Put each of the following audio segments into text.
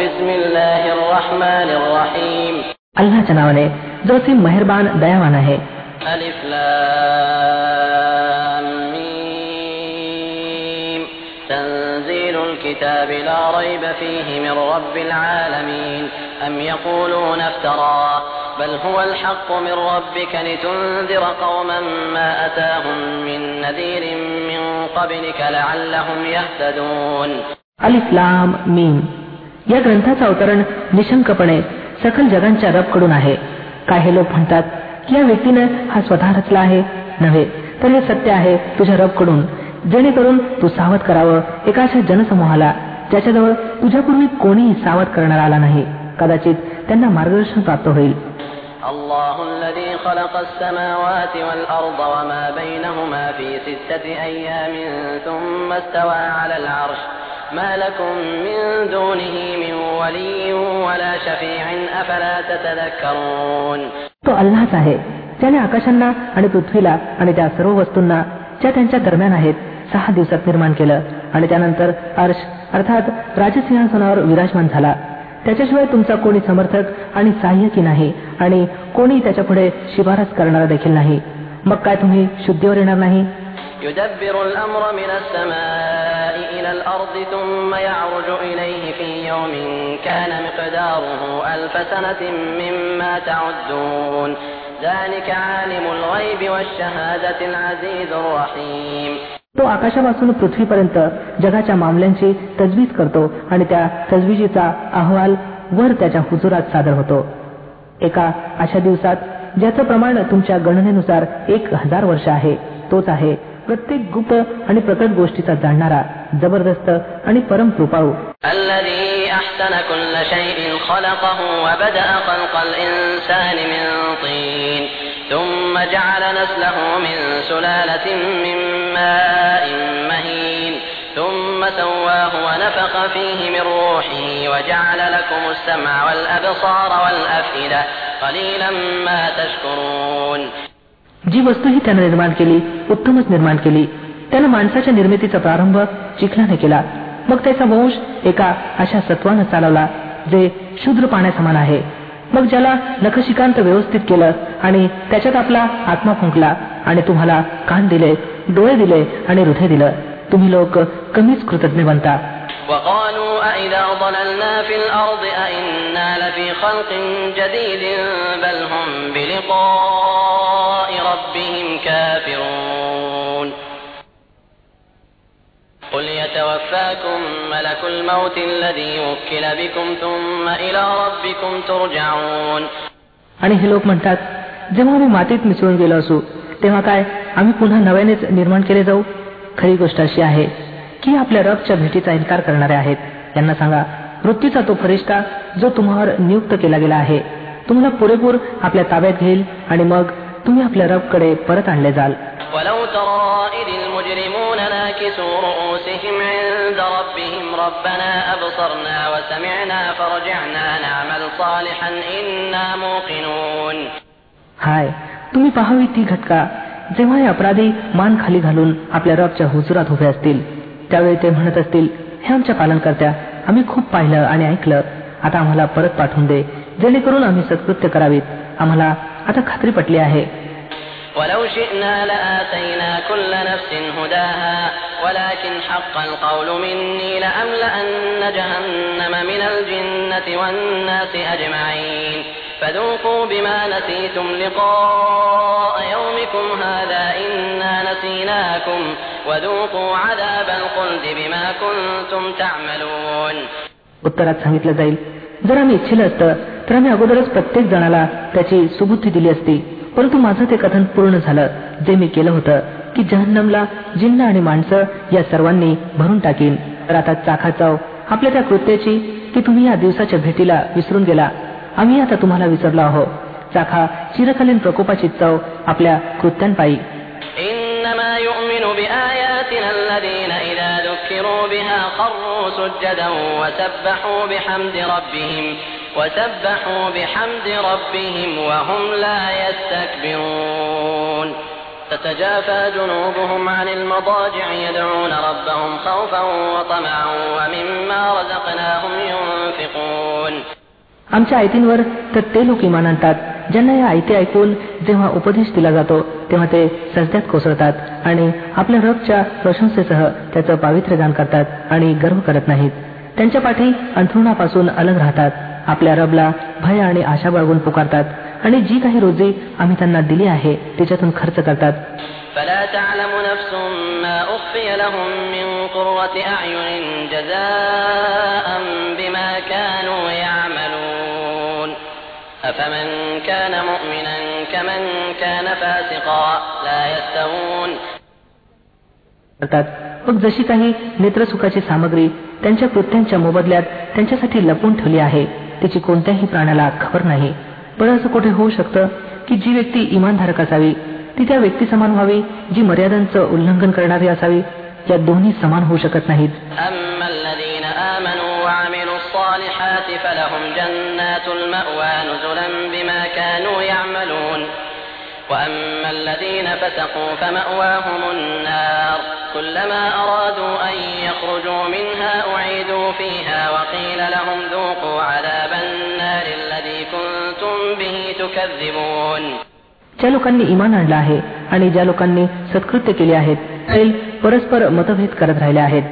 بسم الله الرحمن الرحيم अल्लाच्या नावाने जो ती मेहरबान दयावान आहे ألف لام ميم تنزيل الكتاب لا ريب فيه من رب العالمين أم يقولون افتراه بل هو الحق من ربك لتنذر قوما ما أتاهم من نذير من قبلك لعلهم يهتدون अलिफ लाम मीम या ग्रंथाचं अवतरण निशंकपणे सकल जगांच्या रबकडून आहे काय हे लोक म्हणतात की या व्यक्तीने हा स्वतः रचला आहे नव्हे तर हे सत्य आहे तुझ्या रबकडून जेणेकरून तू सावध करावं एका अशा जनसमूहाला ज्याच्याजवळ तुझ्यापूर्वी कोणीही सावध करणारा आला नाही कदाचित त्यांना मार्गदर्शन प्राप्त होईल الله الذي خلق السماوات والأرض وما بينهما في ستة أيام ثم استوى على العرش ما لكم من دونه من ولي ولا شفيع أفلا تتذكرون तो अल्लाच आहे ज्याने आकाशांना आणि पृथ्वीला आणि त्या सर्व वस्तूंना ज्या त्यांच्या दरम्यान आहेत सहा दिवसात निर्माण केलं आणि त्यानंतर अर्श अर्थात राजसिंहासनावर विराजमान झाला त्याच्याशिवाय तुमचा कोणी समर्थक आणि सहाय्यकी नाही आणि कोणी त्याच्यापुढे शिफारस करणारा देखील नाही मग काय तुम्ही शुद्धीवर येणार नाही يدبر الأمر من السماء إلى الأرض ثم يعرج إليه في يوم كان مقداره ألف سنة مما تعدون ذلك عالم الغيب والشهادة العزيز الرحيم तो आकाशापासून पृथ्वीपर्यंत जगाच्या मामल्यांची तजवीज करतो आणि त्या तजवीजीचा अहवाल वर त्याच्या हुजुरात सादर होतो एका अशा दिवसात ज्याचं प्रमाण तुमच्या गणनेनुसार एक हजार वर्ष आहे तोच आहे प्रत्येक गुप्त आणि प्रकट गोष्टीचा जाणणारा जबरदस्त आणि परम कृपाळू الذي أحسن كل شيء خلقه وبدأ خلق الإنسان من طين ثم جعل نسله من سلالة من ماء مهين ثم سواه ونفخ فيه من روحه وجعل لكم السمع والأبصار والأفئدة قليلا ما تشكرون जी वस्तूही त्यानं निर्माण केली उत्तमच निर्माण केली. त्यानं माणसाच्या निर्मितीचा प्रारंभ चिखलाने केला. मग त्याचा वंश एका अशा सत्वानं चालवला जे शूद्र पाण्यासमान आहे. मग ज्याला नखशिकांत व्यवस्थित केलं आणि त्याच्यात आपला आत्मा फुंकला आणि तुम्हाला कान दिले डोळे दिले आणि हृदय दिलं. तुम्ही लोक कमीच कृतज्ञ बनता. وقالوا أئذا ضللنا في الأرض أئنا لفي خلق جديد بل هم بلقاء ربهم كافرون قل يتوفاكم ملك الموت الذي وكل بكم ثم إلى ربكم ترجعون आणि हे लोक म्हणतात जेव्हा आम्ही मातीत मिसळून गेलो असू तेव्हा काय आम्ही पुन्हा नव्यानेच निर्माण केले जाऊ खरी गोष्ट अशी आहे की आपल्या रबच्या भेटीचा इन्कार करणारे आहेत. त्यांना सांगा मृत्यूचा तो फरिश्ता जो तुम्हावर नियुक्त केला गेला आहे तुम्हाला पुरेपूर आपल्या ताब्यात घेईल आणि मग तुम्ही आपल्या रबकडे परत आणले जाल. हाय तुम्ही पाहावी ती घटका जेव्हा हे अपराधी मान खाली घालून आपल्या रबच्या हुजुरात उभे असतील. त्यावेळी ते म्हणत असतील हे आमच्या पालनकर्त्या आम्ही खूप पाहिलं आणि ऐकलं आता आम्हाला परत पाठवून दे जेणेकरून आम्ही सत्कृत्य करावीत आम्हाला आता खात्री पटली आहे ولو شئنا لآتينا كل نفس هداها ولكن حق القول مني لأملأن جهنم من الجنة والناس أجمعين فذوقوا بما نسيتم لقاء يومكم هذا إنا نسيناكم وذوقوا عذاب الخلد بما كنتم تعملون उत्तरात सांगितलं जाईल जर आम्ही इच्छिलं असतं तर आम्ही अगोदरच प्रत्येक जणाला त्याची सुबुद्धी दिली असती परंतु माझं ते कथन पूर्ण झालं जे मी केलं होतं की जहन्नमला जिन्न आणि माणसं या सर्वांनी भरून टाकीन तर आता चाखा चाव आपल्या त्या कृत्याची की तुम्ही या दिवसाच्या भेटीला विसरून गेला आम्ही आता तुम्हाला विसरलो आहोत चाखा चिरकालीन प्रकोपाची चव आपल्या कृत्यांपायी إنما يؤمن بآياتنا الذين إذا ذكروا بها خروا سجدا وسبحوا بحمد ربهم وسبحوا بحمد ربهم وهم لا يستكبرون تتجافى جنوبهم عن المضاجع يدعون ربهم خوفا وطمعا ومما رزقناهم ينفقون आमच्या आयतींवर तर ते लोक इमान आणतात ज्यांना या आयती ऐकून जेव्हा उपदेश दिला जातो तेव्हा ते सजद्यात कोसळतात आणि आपल्या रबच्या प्रशंसेसह त्याचं पावित्र्य दान करतात आणि गर्व करत नाहीत त्यांच्या पाठी अंथरुणापासून अलग राहतात आपल्या रबला भय आणि आशा बाळगून पुकारतात आणि जी काही रोजी आम्ही त्यांना दिली आहे त्याच्यातून खर्च करतात فلا تعلم نفس ما أخفي لهم من قرة أعين جزاء أفمن كان مؤمنا كمن كان فاسقا لا يستوون मग जशी काही नेत्रसुखाची सामग्री त्यांच्या कृत्यांच्या मोबदल्यात त्यांच्यासाठी लपून ठेवली आहे त्याची कोणत्याही प्राण्याला खबर नाही पण असं कुठे होऊ शकतं की जी व्यक्ती इमानधारक असावी ती त्या व्यक्ती समान व्हावी जी मर्यादांचं उल्लंघन करणारी असावी या दोन्ही समान होऊ शकत नाहीत وأما الذين فسقوا فمأواهم النار كلما أرادوا أن يخرجوا منها أعيدوا فيها وقيل لهم ذوقوا عذاب النار الذي كنتم به تكذبون ज्या लोकांनी इमान आणलं आहे आणि ज्या लोकांनी सत्कृत्य केले आहेत परस्पर मतभेद करत राहिले आहेत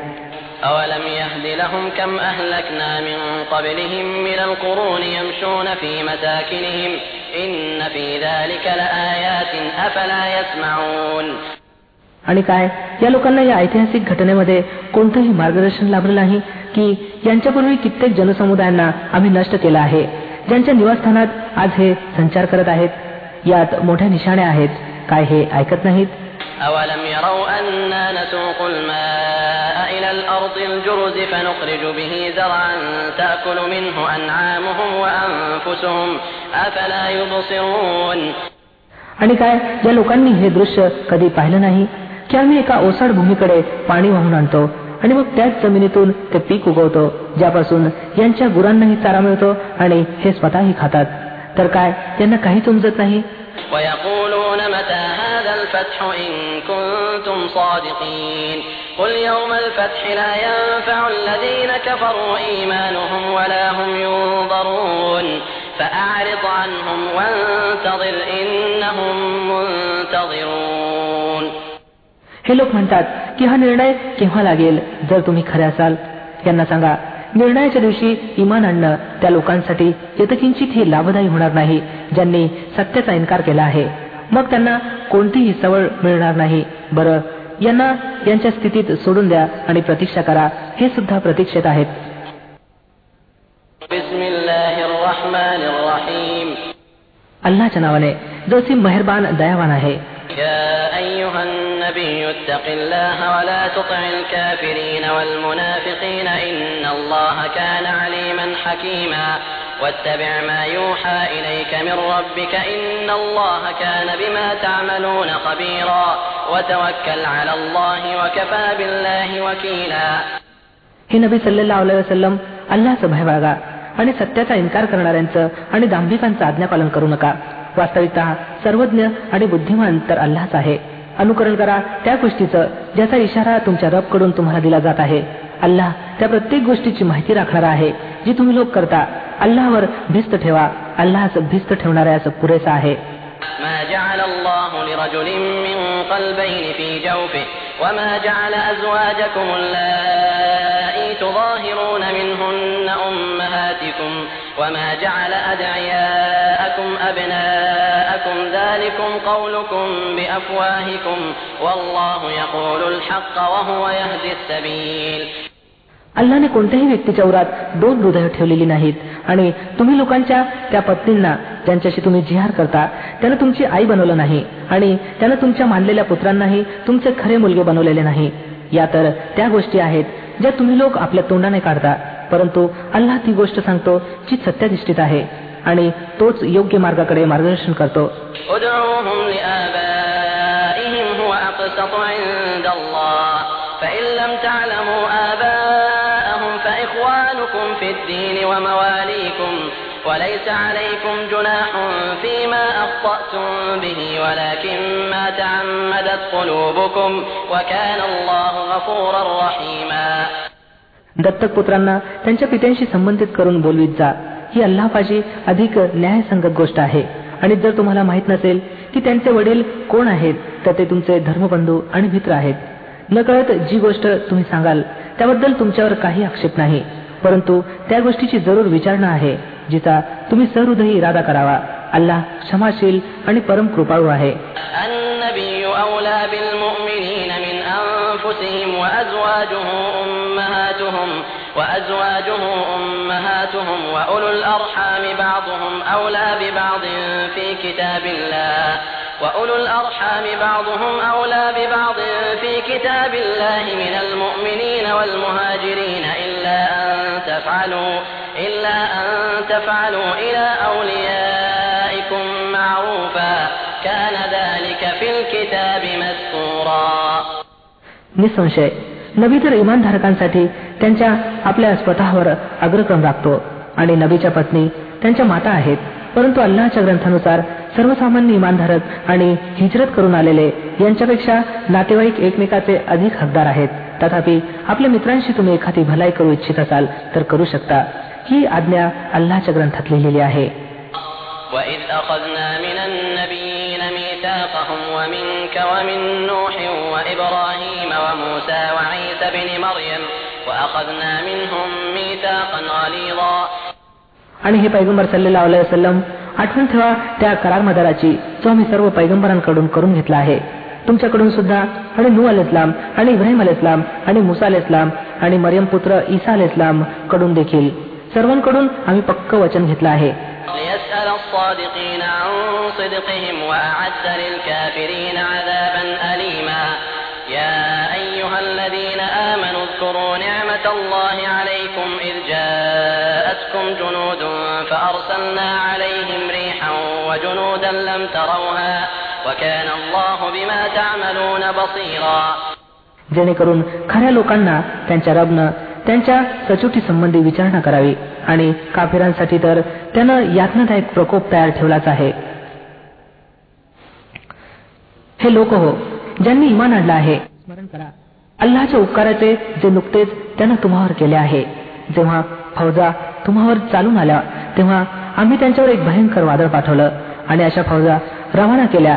أولم يهد لهم كم أهلكنا من قبلهم من القرون يمشون في مساكنهم إن في ذلك لآيات أفلا يسمعون आणि काय या लोकांना या ऐतिहासिक घटनेमध्ये कोणतंही मार्गदर्शन लाभलं नाही की यांच्यापूर्वी कित्येक जनसमुदायांना आम्ही नष्ट केलं आहे ज्यांच्या निवासस्थानात आज हे संचार करत आहेत यात मोठ्या निशाण्या आहेत काय हे ऐकत नाहीत أولم يروا أنا نسوق الماء إلى الأرض الجرز فنخرج به زرعا تأكل منه أنعامهم وأنفسهم أفلا يبصرون आणि काय ज्या लोकांनी हे दृश्य कधी पाहिलं नाही की आम्ही एका ओसाड भूमीकडे पाणी वाहून आणतो आणि मग त्याच जमिनीतून ते पीक उगवतो ज्यापासून यांच्या गुरांनाही चारा मिळतो आणि हे स्वतःही खातात तर काय त्यांना काहीच उमजत नाही ويقولون متى هذا الفتح إن كنتم صادقين قل يوم الفتح لا ينفع الذين كفروا إيمانهم ولا هم ينظرون فأعرض عنهم وانتظر إنهم منتظرون हे लोक म्हणतात की हा निर्णय केव्हा लागेल जर तुम्ही खरे असाल यांना सांगा निर्णयाच्या दिवशी इमान आणणं त्या लोकांसाठी यतकिंचित हे लाभदायी होणार नाही ज्यांनी सत्याचा इन्कार केला आहे मग त्यांना कोणतीही सवळ मिळणार नाही. बरं यांना यांच्या स्थितीत सोडून द्या आणि प्रतीक्षा करा. हे सुद्धा प्रतीक्षेत आहेत. अल्लाच्या नावाने जो सी मेहरबान दयावान आहे. يا أيها النبي اتق الله ولا تطع الكافرين والمنافقين إن الله كان عليما حكيما واتبع ما يوحى إليك من ربك إن الله كان بما تعملون خبيرا وتوكل على الله وكفى بالله وكيلا हे नबी सल्लल्लाहु अलैहि वसल्लम अल्लाचं भय बाळगा आणि सत्याचा इन्कार करणाऱ्यांचं आणि दांभिकांचं आज्ञापालन करू नका वास्तविकता सर्वज्ञ आणि बुद्धिमान तर अल्लाच आहे अनुकरण करा त्या गोष्टीचं ज्याचा इशारा तुमच्या रब कडून तुम्हाला दिला जात आहे अल्लाह त्या प्रत्येक गोष्टीची माहिती राखणारा आहे जी तुम्ही लोक करता अल्लावर भिस्त ठेवा अल्लाच भिस्त ठेवणाऱ्यास पुरेसा आहे ما جعل الله لرجل من قلبين في جوفه وما جعل أزواجكم اللائي تظاهرون منهن أمهاتكم وما جعل أدعياءكم أبناءكم ذلكم قولكم بأفواهكم والله يقول الحق وهو يهدي السبيل अल्लाने कोणत्याही व्यक्तीच्या उरात दोन हृदय ठेवलेली नाहीत आणि तुम्ही लोकांच्या त्या पत्नींना ज्यांच्याशी तुम्ही जिहार करता त्यानं तुमची आई बनवलं नाही आणि त्यानं तुमच्या मानलेल्या पुत्रांनाही तुमचे खरे मुलगे बनवलेले नाही या तर त्या गोष्टी आहेत ज्या तुम्ही लोक आपल्या तोंडाने काढता परंतु अल्लाह ती गोष्ट सांगतो जी सत्याधिष्ठित आहे आणि तोच योग्य मार्गाकडे मार्गदर्शन करतो فإن لم تعلموا آباءهم فإخوانكم في الدين ومواليكم وليس عليكم جناح فيما أخطأتم به ولكن ما تعمدت قلوبكم وكان الله غفورا رحيما दत्तक पुत्रांना त्यांच्या पित्यांशी संबंधित करून बोलवीत जा ही अल्लापाशी अधिक न्यायसंगत गोष्ट आहे आणि जर तुम्हाला माहित नसेल की त्यांचे वडील कोण आहेत तर ते तुमचे धर्मबंधू आणि मित्र आहेत नकळत जी गोष्ट तुम्ही सांगाल त्याबद्दल तुमच्यावर काही आक्षेप नाही परंतु त्या गोष्टीची जरूर विचारणा आहे जिचा तुम्ही सहृदयी इरादा करावा अल्लाह क्षमाशील आणि परम कृपाळू आहे وأزواجه أمهاتهم وأولو الأرحام بعضهم أولى ببعض في كتاب الله وأولو الأرحام بعضهم أولى ببعض في كتاب الله من المؤمنين والمهاجرين إلا أن تفعلوا إلا أن تفعلوا إلى أوليائكم معروفا كان ذلك في الكتاب مسطورا निसंशय नबी तर इमानधारकांसाठी त्यांच्या आपल्या स्वतःवर अग्रक्रम राखतो आणि नबीच्या पत्नी त्यांच्या माता आहेत परंतु अल्लाच्या ग्रंथानुसार सर्वसामान्य इमानधारक आणि हिजरत करून आलेले यांच्यापेक्षा नातेवाईक एकमेकाचे अधिक हकदार आहेत तथापि आपल्या मित्रांशी तुम्ही एखादी भलाई करू इच्छित असाल तर करू शकता ही आज्ञा अल्लाच्या ग्रंथात लिहिलेली आहे وإذ أخذنا من النبيين ميثاقهم ومنك ومن نوح وإبراهيم وموسى وعيسى بن مريم وأخذنا منهم ميثاقا غليظا आणि हे पैगंबर सल्लेला वसलम आठवण ठेवा त्या करार मदाराची जो आम्ही सर्व पैगंबरांकडून करून घेतला आहे तुमच्याकडून सुद्धा आणि नू अल इस्लाम आणि इब्राहिम अल इस्लाम आणि मुसा अल इस्लाम आणि मरियम पुत्र ईसा अल इस्लाम कडून देखील सर्वांकडून आम्ही पक्क वचन घेतलं आहे ليسأل الصادقين عن صدقهم وأعد للكافرين عذابا أليما يا أيها الذين آمنوا اذكروا نعمة الله عليكم إذ جاءتكم جنود فأرسلنا عليهم ريحا وجنودا لم تروها وكان الله بما تعملون بصيرا जेणेकरून खऱ्या लोकांना त्यांच्या रबनं त्यांच्या सचोटी संबंधी विचारणा करावी आणि काफिरांसाठी तर त्यानं यातनादायक प्रकोप तयार ठेवलाच आहे हे लोक हो ज्यांनी इमान आणलं आहे स्मरण करा अल्लाच्या उपकाराचे जे नुकतेच त्यानं तुम्हावर केले आहे जेव्हा फौजा तुम्हावर चालून आल्या तेव्हा आम्ही त्यांच्यावर एक भयंकर वादळ पाठवलं आणि अशा फौजा रवाना केल्या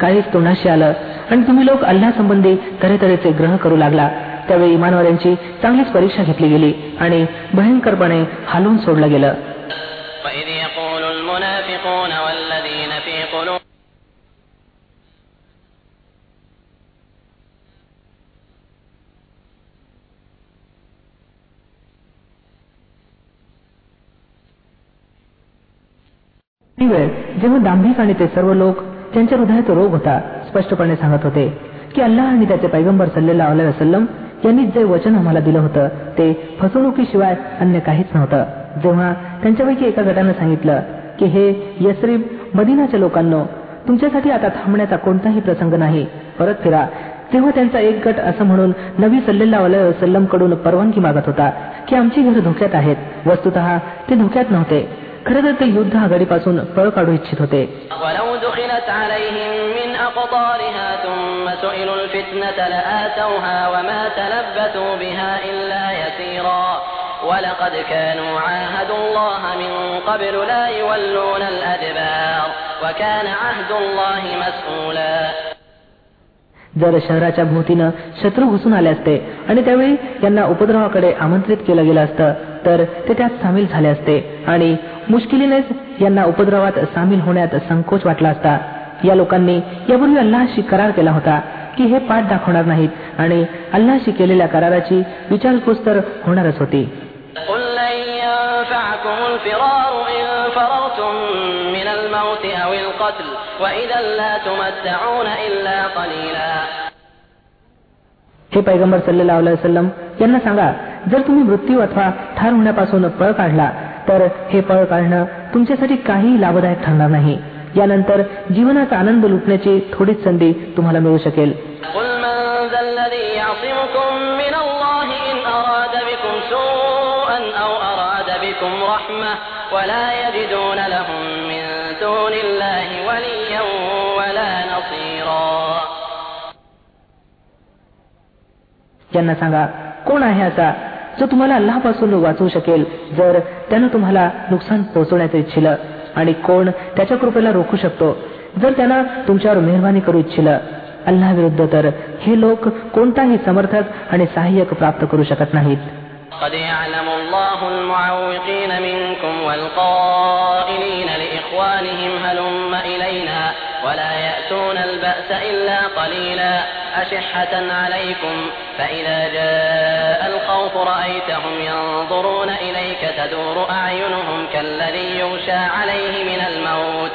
काहीच तोंडाशी आलं. आणि तुम्ही लोक अल्ला संबंधी तऱ्हेतऱ्हेचे ग्रह करू लागला. त्यावेळी इमानवाल्यांची चांगलीच परीक्षा घेतली गेली आणि भयंकरपणे हालवून सोडलं गेलं. वेळ जेव्हा दांभिक आणि ते सर्व लोक त्यांच्या हृदयात रोग होता. स्पष्टपणे सांगत होते की अल्लाह आणि त्याचे पैगंबर सल्लेला वसलम यांनी जे वचन आम्हाला दिलं होतं ते फसवणुकीशिवाय अन्य काहीच नव्हतं. जेव्हा त्यांच्यापैकी एका गटानं सांगितलं की हे यसरीब मदिनाच्या लोकांनो तुमच्यासाठी आता थांबण्याचा कोणताही प्रसंग नाही. परत फिरा. तेव्हा त्यांचा एक गट असं म्हणून नबी सल्लेला वसलमकडून परवानगी मागत होता की आमची घरं धोक्यात आहेत. वस्तुत ते धोक्यात नव्हते. खरं तर ते युद्ध आघाडीपासून पळ काढू इच्छित होते ولقد كانوا عاهدوا الله من قبل لا يولون الأدبار وكان عهد الله مسؤولا जर शहराच्या भोवतीनं शत्रू घुसून आले असते आणि त्यावेळी यांना उपद्रवाकडे आमंत्रित केलं गेलं असतं तर ते त्यात सामील झाले असते आणि मुश्किलीनेच यांना उपद्रवात सामील होण्यात संकोच वाटला असता. या लोकांनी यापूर्वी अल्लाशी करार केला होता की हे पाठ दाखवणार नाहीत आणि अल्लाशी केलेल्या कराराची विचारपूस तर होणारच होती. हे पैगंबर सल्ले सल्लम यांना सांगा जर तुम्ही मृत्यू अथवा ठार होण्यापासून पळ काढला तर हे पळ काढणं तुमच्यासाठी काही लाभदायक ठरणार नाही. यानंतर जीवनाचा आनंद लुटण्याची थोडीच संधी तुम्हाला मिळू शकेल. त्यांना सांगा कोण आहे असा जो तुम्हाला अल्लापासून वाचवू शकेल जर त्यानं तुम्हाला नुकसान पोहोचवण्याचं इच्छिलं आणि कोण त्याच्या कृपेला रोखू शकतो जर त्यानं तुमच्यावर मेहरबानी करू इच्छिलं अल्ला विरुद्ध तर हे लोक कोणताही समर्थक आणि सहाय्यक प्राप्त करू शकत नाहीत قد يعلم الله المعوقين منكم والقائلين لإخوانهم هلم إلينا ولا يأتون البأس إلا قليلا أشحة عليكم فإذا جاء الخوف رأيتهم ينظرون إليك تدور أعينهم كالذي يغشى عليه من الموت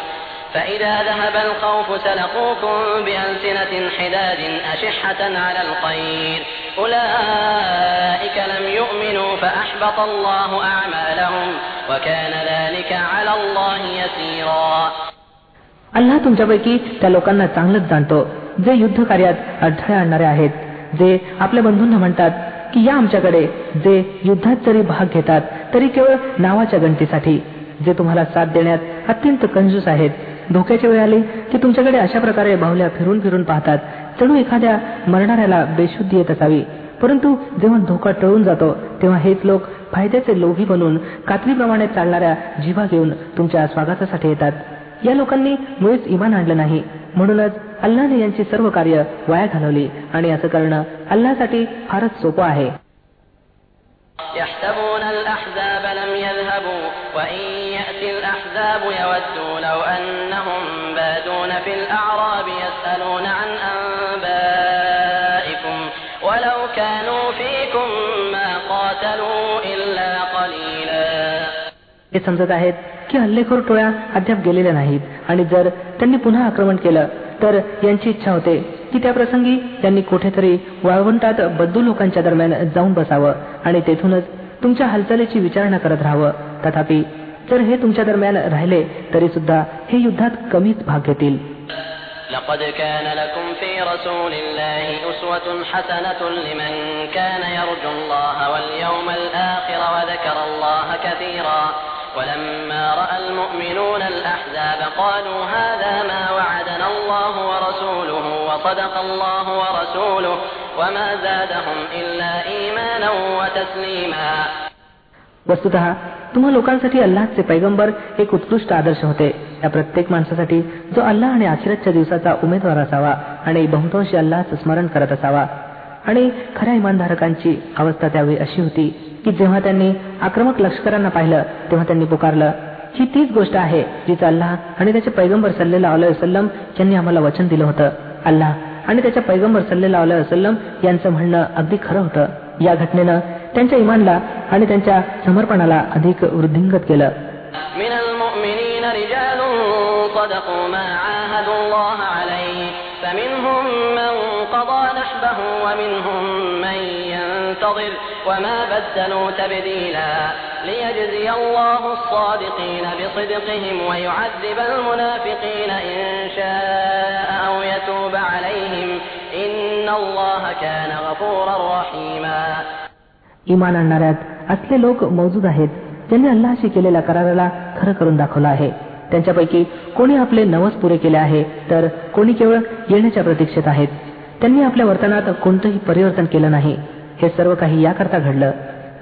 فإذا ذهب الخوف سلقوكم بألسنة حداد أشحة على الخير أولئك لم يؤمنوا فأحبط الله أعمالهم وكان ذلك على الله يسيرا अल्लाह तुमच्यापैकी त्या लोकांना चांगलंच जाणतो जे युद्ध कार्यात अडथळे आणणारे आहेत जे आपल्या बंधूंना म्हणतात की या आमच्याकडे जे युद्धात जरी भाग घेतात तरी केवळ नावाच्या गणतीसाठी जे तुम्हाला साथ देण्यात अत्यंत कंजूस आहेत. धोक्याची वेळ आली की तुमच्याकडे अशा प्रकारे बाहुल्या फिरून फिरून पाहतात जणू एखाद्या मरणाऱ्याला बेशुद्धी येत असावी. परंतु जेव्हा धोका टळून जातो तेव्हा हेच लोक फायद्याचे लोभी बनून कात्रीप्रमाणे चालणाऱ्या जीवा घेऊन तुमच्या स्वागतासाठी येतात. या लोकांनी मुळीच इमान आणलं नाही. म्हणूनच अल्लाने यांची सर्व कार्य वाया घालवली आणि असं करणं अल्लासाठी फारच सोपं आहे يحسبون الأحزاب لم يذهبوا وإن يأتي الأحزاب يودوا لو أنهم بادون في الأعراب يسألون عن أنبائكم ولو كانوا فيكم ما قاتلوا إلا قليلا हे समजत आहेत की हल्लेखोर टोळ्या अद्याप गेलेल्या नाहीत आणि जर त्यांनी पुन्हा आक्रमण केलं तर यांची इच्छा होते की त्या प्रसंगी त्यांनी कुठेतरी वाळवंटात बद्दू लोकांच्या दरम्यान जाऊन बसावं आणि तेथूनच तुमच्या हालचालीची विचारणा करत राहावं तथापि जर हे तुमच्या दरम्यान राहिले तरी सुद्धा हे युद्धात कमीच भाग घेतील لقد كان لكم في رسول الله أسوة حسنة لمن كان يرجو الله واليوم الآخر وذكر الله كثيرا ولما رأى المؤمنون الأحزاب قالوا هذا ما وعدنا الله ورسوله وصدق الله ورسوله وما زادهم إلا إيمانا وتسليما वस्तुत तुम्हा लोकांसाठी अल्लाहचे पैगंबर एक उत्कृष्ट आदर्श होते या प्रत्येक माणसासाठी जो अल्लाह आणि अखिरतच्या दिवसाचा उमेदवार असावा आणि बहुतांशी अल्लाहचं स्मरण करत असावा आणि खऱ्या इमानधारकांची अवस्था त्यावेळी अशी होती की जेव्हा त्यांनी आक्रमक लष्करांना पाहिलं तेव्हा त्यांनी पुकारलं. ही तीच गोष्ट आहे जिचं अल्लाह आणि त्याचे पैगंबर सल्लेला वसलम यांनी आम्हाला वचन दिलं होतं. अल्लाह आणि त्याच्या पैगंबर सल्लेला वसलम यांचं म्हणणं अगदी खरं होतं. या घटनेनं त्यांच्या इमानला आणि त्यांच्या समर्पणाला अधिक वृद्धिंगत केलं. صدقوا ما عاهدوا الله عليه فمنهم من قضى نحبه ومنهم من ينتظر وما بدلوا تبديلا ليجزي الله الصادقين بصدقهم ويعذب المنافقين إن شاء أو يتوب عليهم إن الله كان غفورا رحيما इमान आणणाऱ्यात असले लोक मौजूद आहेत ज्यांनी अल्लाशी केलेल्या कराराला खरं करून दाखवलं आहे त्यांच्यापैकी कोणी आपले नवस पुरे केले आहे तर कोणी केवळ येण्याच्या प्रतीक्षेत आहेत त्यांनी आपल्या वर्तनात कोणतंही परिवर्तन केलं नाही हे सर्व काही याकरता घडलं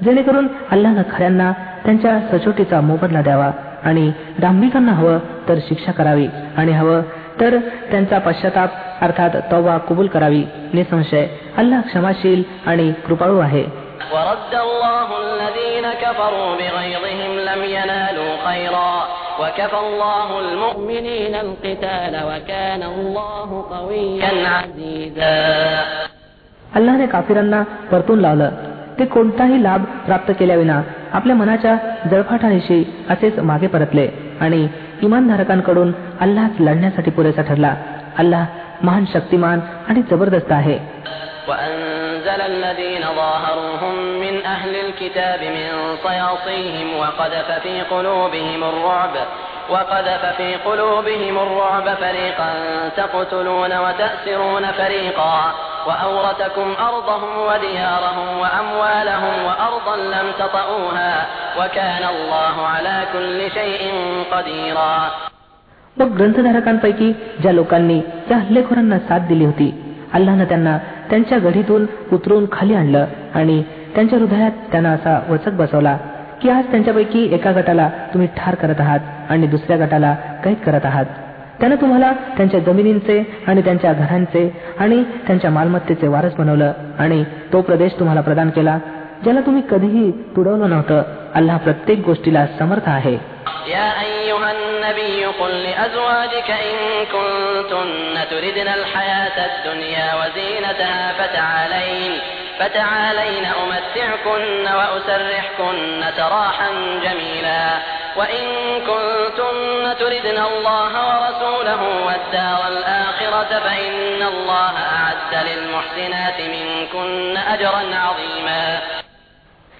जेणेकरून अल्लानं खऱ्यांना त्यांच्या सचोटीचा मोबदला द्यावा आणि डांबिकांना हवं तर शिक्षा करावी आणि हवं तर त्यांचा पश्चाताप अर्थात तवा कबूल करावी निसंशय अल्लाह क्षमाशील आणि कृपाळू आहे ورد الله الذين كفروا بغيظهم لم ينالوا خيرا وكفى الله المؤمنين القتال وكان الله قويا عزيزا अल्लाने काफिरांना परतून लावलं ते कोणताही लाभ प्राप्त केल्याविना आपल्या मनाच्या जळफाटानिशी असेच मागे परतले आणि इमानधारकांकडून अल्लाच लढण्यासाठी पुरेसा ठरला अल्लाह महान शक्तिमान आणि जबरदस्त आहे وأنزل الذين ظاهروهم من أهل الكتاب من صياصيهم وقذف في قلوبهم الرعب وقذف في قلوبهم الرعب فريقا تقتلون وتأسرون فريقا وأورثكم أرضهم وديارهم وأموالهم وأرضا لم تطئوها وكان الله على كل شيء قديرا मग ग्रंथधारकांपैकी ज्या लोकांनी त्या हल्लेखोरांना साथ दिली होती अल्लानं त्यांना त्यांच्या गढीतून उतरून खाली आणलं आणि त्यांच्या हृदयात त्यांना असा वचक बसवला की आज त्यांच्यापैकी एका गटाला तुम्ही ठार करत आहात आणि दुसऱ्या गटाला कैद करत आहात. त्यानं तुम्हाला त्यांच्या जमिनींचे आणि त्यांच्या घरांचे आणि त्यांच्या मालमत्तेचे वारस बनवलं आणि तो प्रदेश तुम्हाला प्रदान केला ज्याला तुम्ही कधीही तुडवलं नव्हतं. अल्लाह प्रत्येक गोष्टीला समर्थ आहे. النبي قل لأزواجك إن كنتن تردن الحياة الدنيا وزينتها فتعالين فتعالين أمتعكن وأسرحكن سراحا جميلا وإن كنتن تردن الله ورسوله والدار الآخرة فإن الله أعد للمحسنات منكن أجرا عظيما.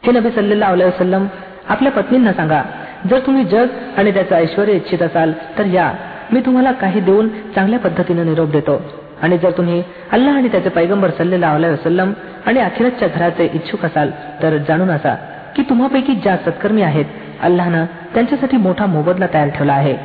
هنا بس الله عليه وسلم आपल्या पत्नींना सांगा जर तुम्ही जग आणि त्याचं ऐश्वर इच्छित असाल तर या मी तुम्हाला काही देऊन चांगल्या पद्धतीने निरोप देतो आणि जर तुम्ही अल्लाह आणि त्याचे पैगंबर सल्लेला वसलम आणि अखिरतच्या घराचे इच्छुक असाल तर जाणून असा की तुम्हापैकी ज्या सत्कर्मी आहेत अल्लानं त्यांच्यासाठी मोठा मोबदला तयार ठेवला आहे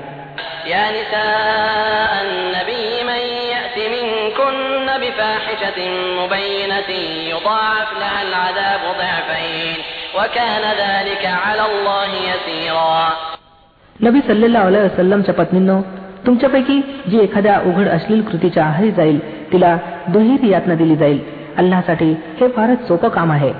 يا نساء النبي من يأت منكن بفاحشة مبينة يضاعف لها العذاب ضعفين وكان ذلك على الله يسيرا नबी सल्लेला वसल्लमच्या पत्नींनो तुमच्यापैकी जी एखाद्या उघड अश्लील कृतीच्या आहारी जाईल तिला दुहेरी यातना दिली जाईल अल्लासाठी हे फारच सोपं काम आहे